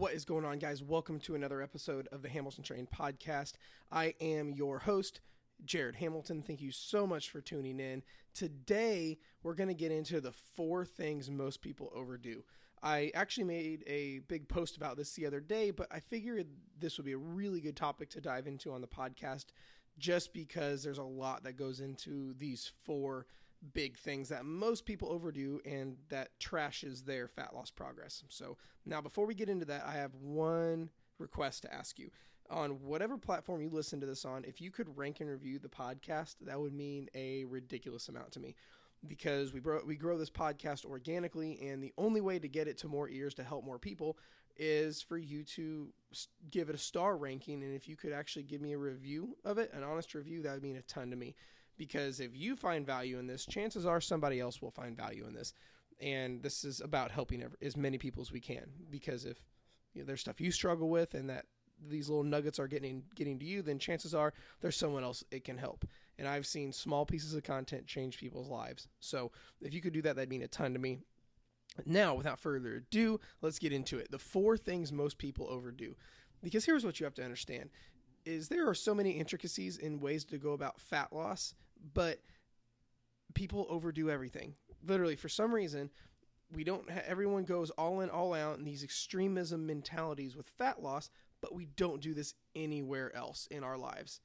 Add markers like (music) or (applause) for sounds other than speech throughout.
What is going on, guys? Welcome to another episode of the Hamilton Train podcast. I am your host, Jared Hamilton. Thank you so much for tuning in. Today, we're going to get into the four things most people overdo. I actually made a big post about this the other day, but I figured this would be a really good topic to dive into on the podcast just because there's a lot that goes into these four big things that most people overdo and that trashes their fat loss progress. So, now before we get into that, I have one request to ask you. On whatever platform you listen to this on, if you could rank and review the podcast, that would mean a ridiculous amount to me because we grow, we grow this podcast organically and the only way to get it to more ears to help more people is for you to give it a star ranking and if you could actually give me a review of it an honest review that would mean a ton to me because if you find value in this chances are somebody else will find value in this. And this is about helping as many people as we can because if you know, there's stuff you struggle with and that these little nuggets are getting getting to you then chances are there's someone else it can help. And i've seen small pieces of content change people's lives. So if you could do that that'd mean a ton to me. Now, without further ado, let's get into it. The four things most people overdo. Because here's what you have to understand. Is there are so many intricacies in ways to go about fat loss, but people overdo everything. Literally, for some reason, we don't ha- everyone goes all in all out in these extremism mentalities with fat loss, but we don't do this anywhere else in our lives.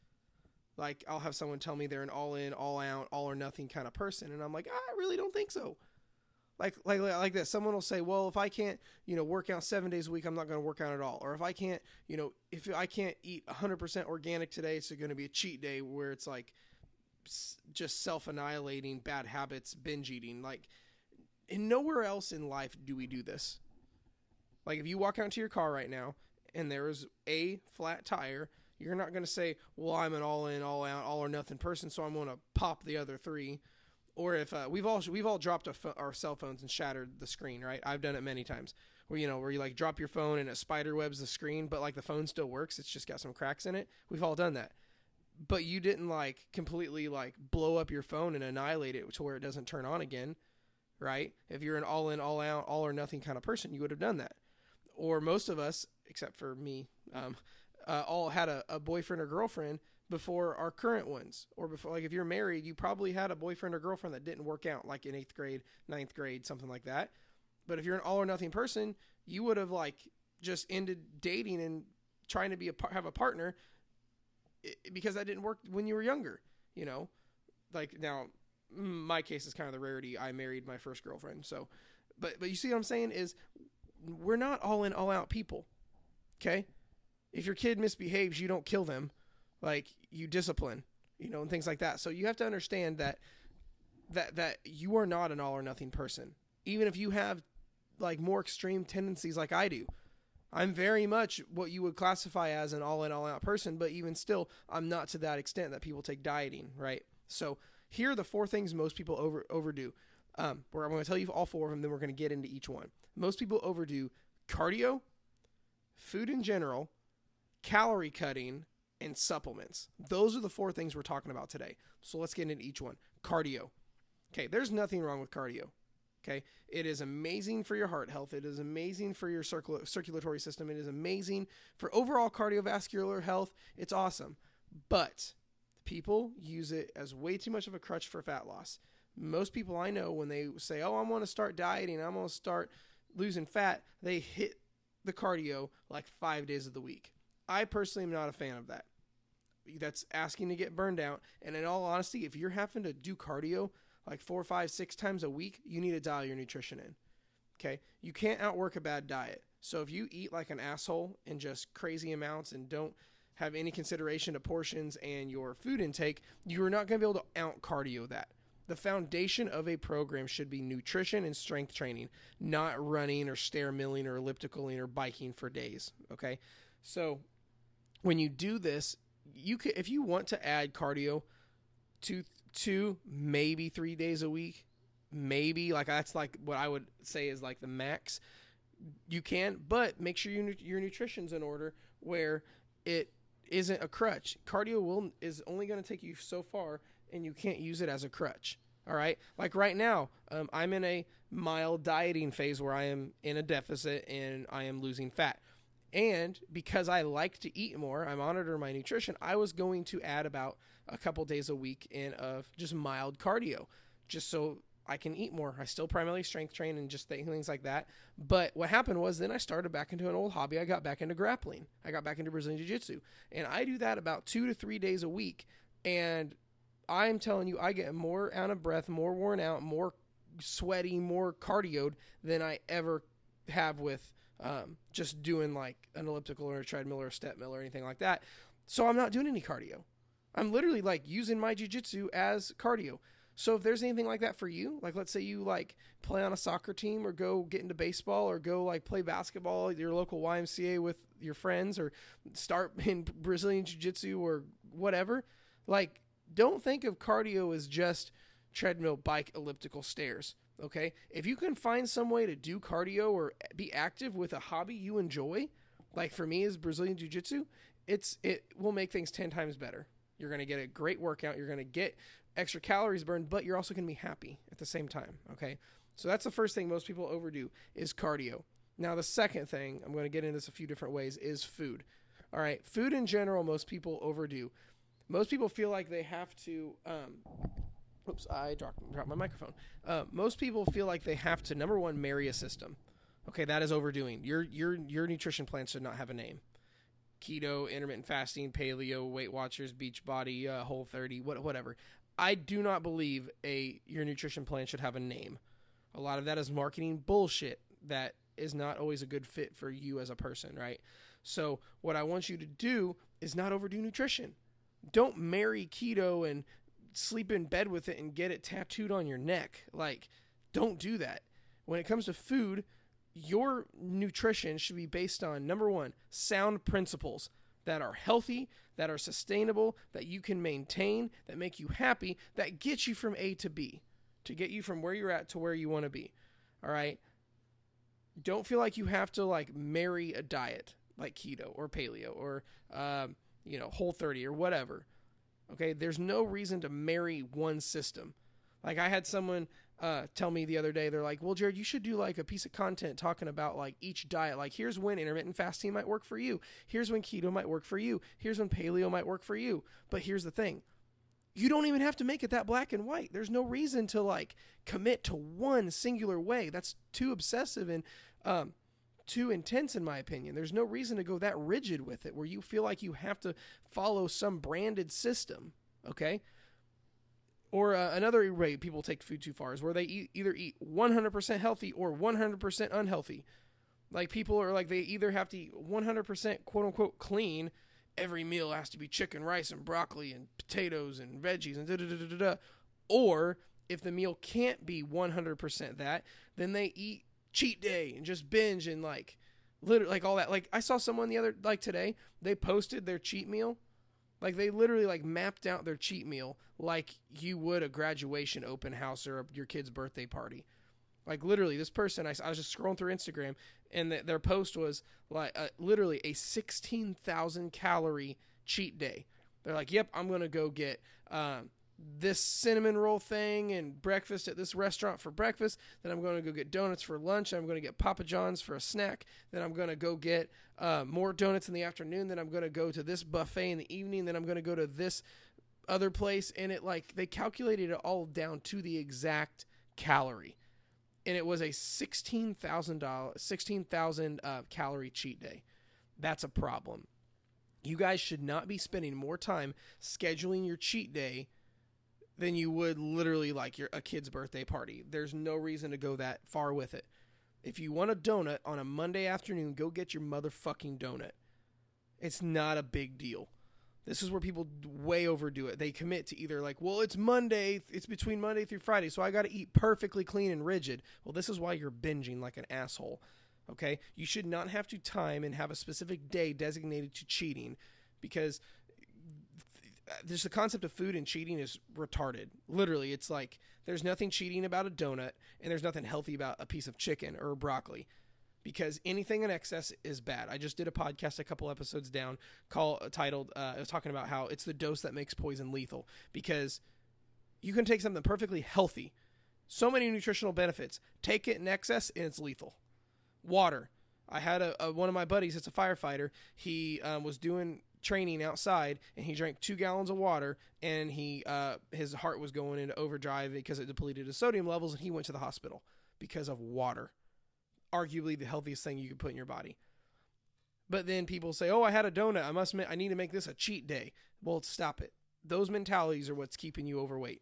Like I'll have someone tell me they're an all in, all out, all or nothing kind of person and I'm like, "I really don't think so." like like like that. someone will say well if i can't you know work out seven days a week i'm not going to work out at all or if i can't you know if i can't eat 100% organic today it's going to be a cheat day where it's like just self-annihilating bad habits binge eating like and nowhere else in life do we do this like if you walk out to your car right now and there is a flat tire you're not going to say well i'm an all in all out all or nothing person so i'm going to pop the other three or if uh, we've all we've all dropped fo- our cell phones and shattered the screen, right? I've done it many times. Where you know where you like drop your phone and it spider webs the screen, but like the phone still works. It's just got some cracks in it. We've all done that. But you didn't like completely like blow up your phone and annihilate it to where it doesn't turn on again, right? If you're an all in, all out, all or nothing kind of person, you would have done that. Or most of us, except for me, um, uh, all had a, a boyfriend or girlfriend before our current ones or before like if you're married you probably had a boyfriend or girlfriend that didn't work out like in eighth grade ninth grade something like that but if you're an all or nothing person you would have like just ended dating and trying to be a have a partner because that didn't work when you were younger you know like now my case is kind of the rarity i married my first girlfriend so but but you see what i'm saying is we're not all in all out people okay if your kid misbehaves you don't kill them like you discipline, you know, and things like that. So you have to understand that that that you are not an all or nothing person. Even if you have like more extreme tendencies like I do. I'm very much what you would classify as an all in all out person, but even still I'm not to that extent that people take dieting, right? So here are the four things most people over overdo. Um, where I'm going to tell you all four of them, then we're going to get into each one. Most people overdo cardio, food in general, calorie cutting, and supplements. Those are the four things we're talking about today. So let's get into each one. Cardio. Okay, there's nothing wrong with cardio. Okay, it is amazing for your heart health. It is amazing for your circul- circulatory system. It is amazing for overall cardiovascular health. It's awesome. But people use it as way too much of a crutch for fat loss. Most people I know, when they say, Oh, I want to start dieting, I'm going to start losing fat, they hit the cardio like five days of the week. I personally am not a fan of that. That's asking to get burned out. And in all honesty, if you're having to do cardio like four, five, six times a week, you need to dial your nutrition in. Okay. You can't outwork a bad diet. So if you eat like an asshole in just crazy amounts and don't have any consideration to portions and your food intake, you're not going to be able to out cardio that. The foundation of a program should be nutrition and strength training, not running or stair milling or ellipticaling or biking for days. Okay. So when you do this, you can if you want to add cardio to two maybe three days a week, maybe like that's like what I would say is like the max. You can, but make sure you, your nutrition's in order where it isn't a crutch. Cardio will is only going to take you so far, and you can't use it as a crutch. All right, like right now, um, I'm in a mild dieting phase where I am in a deficit and I am losing fat And because I like to eat more, I monitor my nutrition. I was going to add about a couple days a week in of just mild cardio, just so I can eat more. I still primarily strength train and just things like that. But what happened was then I started back into an old hobby. I got back into grappling. I got back into Brazilian Jiu Jitsu. And I do that about two to three days a week. And I'm telling you, I get more out of breath, more worn out, more sweaty, more cardioed than I ever have with um, just doing like an elliptical or a treadmill or a step mill or anything like that. So I'm not doing any cardio. I'm literally like using my jujitsu as cardio. So if there's anything like that for you, like let's say you like play on a soccer team or go get into baseball or go like play basketball your local YMCA with your friends or start (laughs) in Brazilian jiu-jitsu or whatever, like don't think of cardio as just treadmill, bike, elliptical, stairs. Okay? If you can find some way to do cardio or be active with a hobby you enjoy, like for me is Brazilian jiu-jitsu, it's it will make things 10 times better. You're to get a great workout, you're to get extra calories burned, but you're also to be happy at the same time, okay? So that's the first thing most people overdo is cardio. Now the second thing, I'm to get into this a few different ways is food. All right, food in general most people overdo. Most people feel like they have to um, Oops, I dropped, dropped my microphone. Uh, most people feel like they have to number one marry a system. Okay, that is overdoing. Your your your nutrition plan should not have a name. Keto, intermittent fasting, paleo, Weight Watchers, Beachbody, uh, Whole 30, what, whatever. I do not believe a your nutrition plan should have a name. A lot of that is marketing bullshit that is not always a good fit for you as a person, right? So what I want you to do is not overdo nutrition. Don't marry keto and sleep in bed with it and get it tattooed on your neck. Like, don't do that. When it comes to food, your nutrition should be based on number one, sound principles that are healthy, that are sustainable, that you can maintain, that make you happy, that get you from A to B, to get you from where you're at to where you want to be. All right. Don't feel like you have to like marry a diet like keto or paleo or um, you know whole 30 or whatever Okay, there's no reason to marry one system. Like I had someone uh, tell me the other day, they're like, "Well, Jared, you should do like a piece of content talking about like each diet. Like, here's when intermittent fasting might work for you. Here's when keto might work for you. Here's when paleo might work for you. But here's the thing: you don't even have to make it that black and white. There's no reason to like commit to one singular way. That's too obsessive and um, too intense in my opinion. There's no reason to go that rigid with it where you feel like you have to follow some branded system, okay? Or uh, another way people take food too far is where they eat, either eat 100% healthy or 100% unhealthy. Like people are like they either have to eat 100% quote unquote clean, every meal has to be chicken, rice and broccoli and potatoes and veggies and da da da da da. Or if the meal can't be 100% that, then they eat cheat day and just binge and like literally like all that. Like I saw someone the other like today, they posted their cheat meal. Like they literally like mapped out their cheat meal like you would a graduation open house or a, your kid's birthday party. Like literally, this person I, I was just scrolling through Instagram and the, their post was like uh, literally a sixteen thousand calorie cheat day. They're like, "Yep, I'm gonna go get um, this cinnamon roll thing and breakfast at this restaurant for breakfast. Then I'm going to go get donuts for lunch. I'm going to get Papa John's for a snack. Then I'm going to go get uh, more donuts in the afternoon. Then I'm going to go to this buffet in the evening. Then I'm going to go to this other place. And it like they calculated it all down to the exact calorie. And it was a sixteen thousand dollar, sixteen thousand uh, calorie cheat day. That's a problem. You guys should not be spending more time scheduling your cheat day than you would literally like your a kid's birthday party. There's no reason to go that far with it. If you want a donut on a Monday afternoon, go get your motherfucking donut. It's not a big deal. This is where people way overdo it. They commit to either like, well, it's Monday, it's between Monday through Friday, so I got to eat perfectly clean and rigid. Well, this is why you're binging like an asshole. Okay? You should not have to time and have a specific day designated to cheating because there's the concept of food and cheating is retarded. Literally, it's like there's nothing cheating about a donut and there's nothing healthy about a piece of chicken or broccoli because anything in excess is bad. I just did a podcast a couple episodes down call uh, titled uh, I was talking about how it's the dose that makes poison lethal because you can take something perfectly healthy, so many nutritional benefits, take it in excess and it's lethal. Water. I had a, a one of my buddies. It's a firefighter. He um, was doing training outside, and he drank two gallons of water, and he uh, his heart was going into overdrive because it depleted his sodium levels, and he went to the hospital because of water. Arguably the healthiest thing you could put in your body. But then people say, "Oh, I had a donut. I must. I need to make this a cheat day." Well, stop it. Those mentalities are what's keeping you overweight.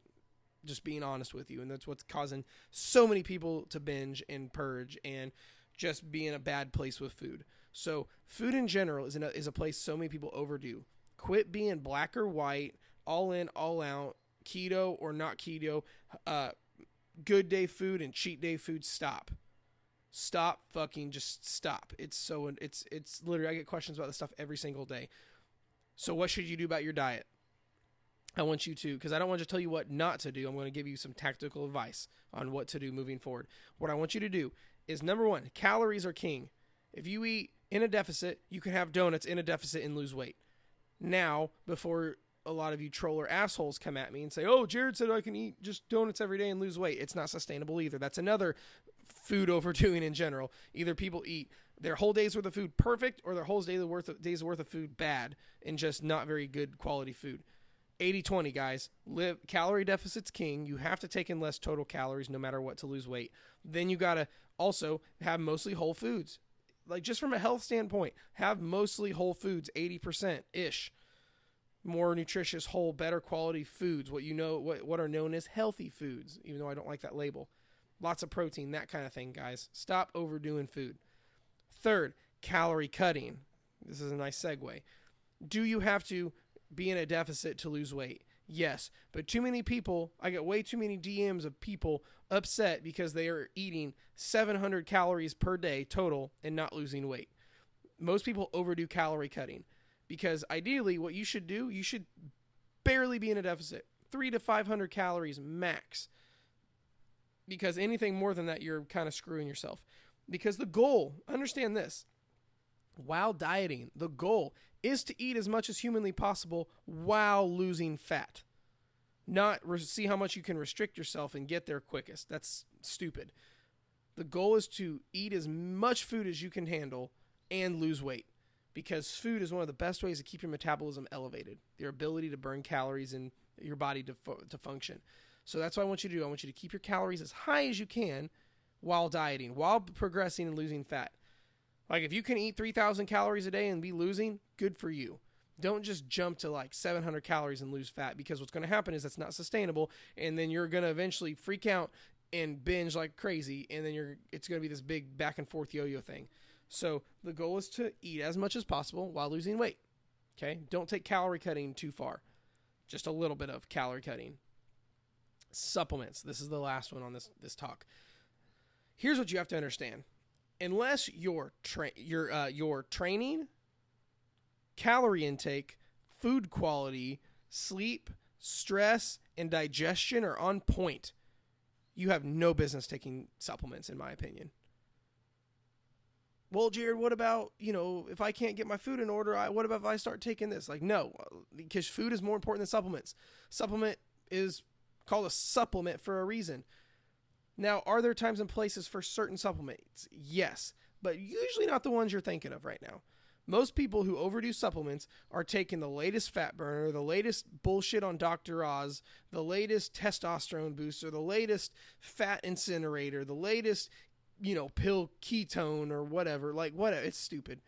Just being honest with you, and that's what's causing so many people to binge and purge and just be in a bad place with food. So, food in general is, a, is a place so many people overdo. Quit being black or white, all in, all out, keto or not keto, uh, good day food and cheat day food. Stop. Stop fucking just stop. It's so it's it's literally I get questions about this stuff every single day. So what should you do about your diet? I want you to because I don't want to tell you what not to do. I'm going to give you some tactical advice on what to do moving forward. What I want you to do is number 1, calories are king. If you eat in a deficit, you can have donuts in a deficit and lose weight. Now, before a lot of you troller assholes come at me and say, "Oh, Jared said I can eat just donuts every day and lose weight." It's not sustainable either. That's another food (laughs) overdoing in general. Either people eat their whole day's worth of food perfect or their whole day's worth of, day's worth of food bad and just not very good quality food. 80-20 guys. Live calorie deficit's king. You have to take in less total calories no matter what to lose weight. Then you got to also have mostly whole foods like just from a health standpoint, have mostly whole foods, 80% ish. More nutritious, whole, better quality foods, what you know what what are known as healthy foods, even though I don't like that label. Lots of protein, that kind of thing, guys. Stop overdoing food. Third, calorie cutting. This is a nice segue. Do you have to be in a deficit to lose weight? Yes, but too many people, I get way too many DMs of people upset because they are eating 700 calories per day total and not losing weight. Most people overdo calorie cutting because ideally, what you should do, you should barely be in a deficit, three to 500 calories max. Because anything more than that, you're kind of screwing yourself. Because the goal, understand this, while dieting, the goal is to eat as much as humanly possible while losing fat. Not re- see how much you can restrict yourself and get there quickest. That's stupid. The goal is to eat as much food as you can handle and lose weight because food is one of the best ways to keep your metabolism elevated, your ability to burn calories in your body to, to function. So that's what I want you to do. I want you to keep your calories as high as you can while dieting, while progressing and losing fat. Like if you can eat 3000 calories a day and be losing, good for you. Don't just jump to like 700 calories and lose fat because what's going to happen is that's not sustainable and then you're going to eventually freak out and binge like crazy and then you're it's going to be this big back and forth yo-yo thing. So, the goal is to eat as much as possible while losing weight. Okay? Don't take calorie cutting too far. Just a little bit of calorie cutting. Supplements. This is the last one on this this talk. Here's what you have to understand unless your tra- your uh, your training, calorie intake, food quality, sleep, stress, and digestion are on point, you have no business taking supplements, in my opinion. Well, Jared, what about you know if I can't get my food in order? I, what about if I start taking this? Like, no, because food is more important than supplements. Supplement is called a supplement for a reason. Now, are there times and places for certain supplements? Yes, but usually not the ones you're thinking of right now. Most people who overdo supplements are taking the latest fat burner, the latest bullshit on Dr. Oz, the latest testosterone booster, the latest fat incinerator, the latest, you know, pill ketone or whatever. Like, what? It's stupid.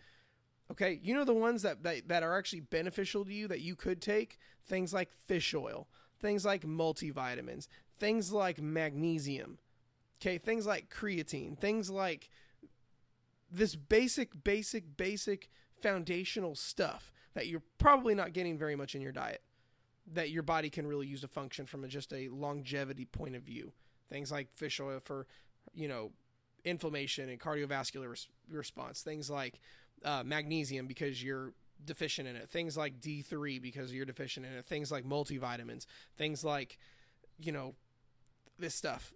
Okay, you know the ones that, that that are actually beneficial to you that you could take things like fish oil, things like multivitamins, things like magnesium. Okay, things like creatine, things like this basic, basic, basic foundational stuff that you're probably not getting very much in your diet that your body can really use to function from a, just a longevity point of view. Things like fish oil for, you know, inflammation and cardiovascular res- response. Things like uh, magnesium because you're deficient in it. Things like D3 because you're deficient in it. Things like multivitamins. Things like, you know, this stuff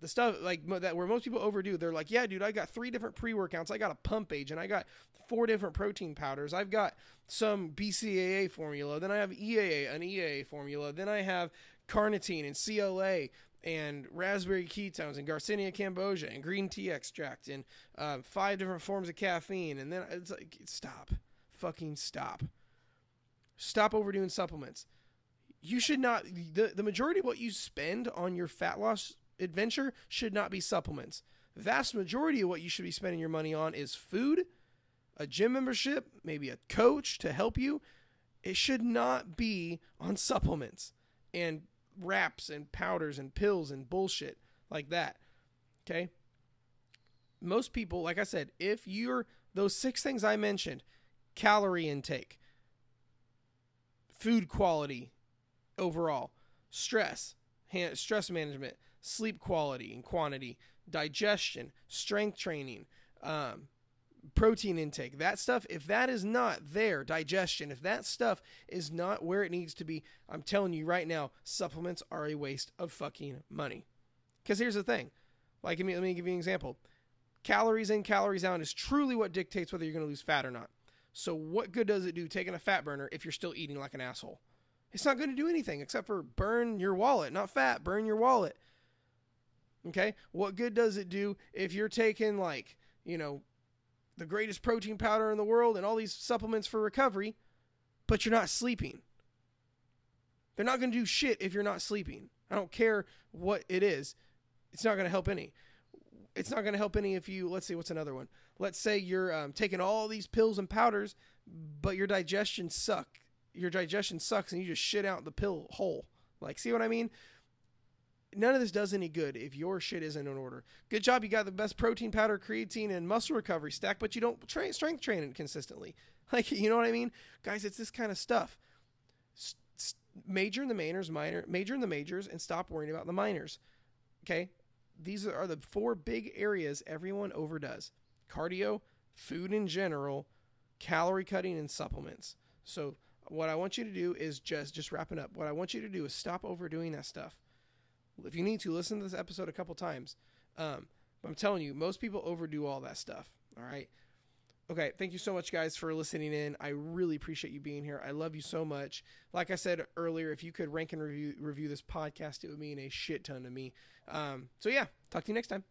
the stuff like that where most people overdo they're like yeah dude i got three different pre-workouts i got a pump agent i got four different protein powders i've got some bcaa formula then i have eaa an eaa formula then i have carnitine and cla and raspberry ketones and Garcinia cambogia and green tea extract and uh, five different forms of caffeine. And then it's like, stop. Fucking stop. Stop overdoing supplements. You should not, the, the majority of what you spend on your fat loss adventure should not be supplements. Vast majority of what you should be spending your money on is food, a gym membership, maybe a coach to help you. It should not be on supplements and wraps and powders and pills and bullshit like that. Okay? Most people, like I said, if you're those six things I mentioned calorie intake, food quality overall, stress, stress management, sleep quality and quantity, digestion, strength training, um, protein intake, that stuff, if that is not there, digestion, if that stuff is not where it needs to be, I'm telling you right now, supplements are a waste of fucking money. Because here's the thing like, let me, let me give you an example. Calories in, calories out is truly what dictates whether you're going to lose fat or not. So, what good does it do taking a fat burner if you're still eating like an asshole? It's not going to do anything except for burn your wallet, not fat, burn your wallet. Okay? What good does it do if you're taking like, you know, the greatest protein powder in the world and all these supplements for recovery, but you're not sleeping? They're not going to do shit if you're not sleeping. I don't care what it is. It's not going to help any. It's not going to help any if you, let's see, what's another one? Let's say you're um, taking all these pills and powders, but your digestion suck. Your digestion sucks and you just shit out the pill hole. Like, see what I mean? None of this does any good if your shit isn't in order. Good job, you got the best protein powder, creatine, and muscle recovery stack, but you don't train strength training consistently. (laughs) Like, you know what I mean, guys? It's this kind of stuff. S- major in the minors, minor, major in the majors, and stop worrying about the minors. Okay, these are the four big areas everyone overdoes: cardio, food in general, calorie cutting, and supplements. So, what I want you to do is just just wrapping up. What I want you to do is stop overdoing that stuff if you need to, listen to this episode a couple times. Um, but I'm telling you, most people overdo all that stuff. All right. Okay, thank you so much, guys, for listening in. I really appreciate you being here. I love you so much. Like I said earlier, if you could rank and review review this podcast, it would mean a shit ton to me. Um, so yeah, talk to you next time.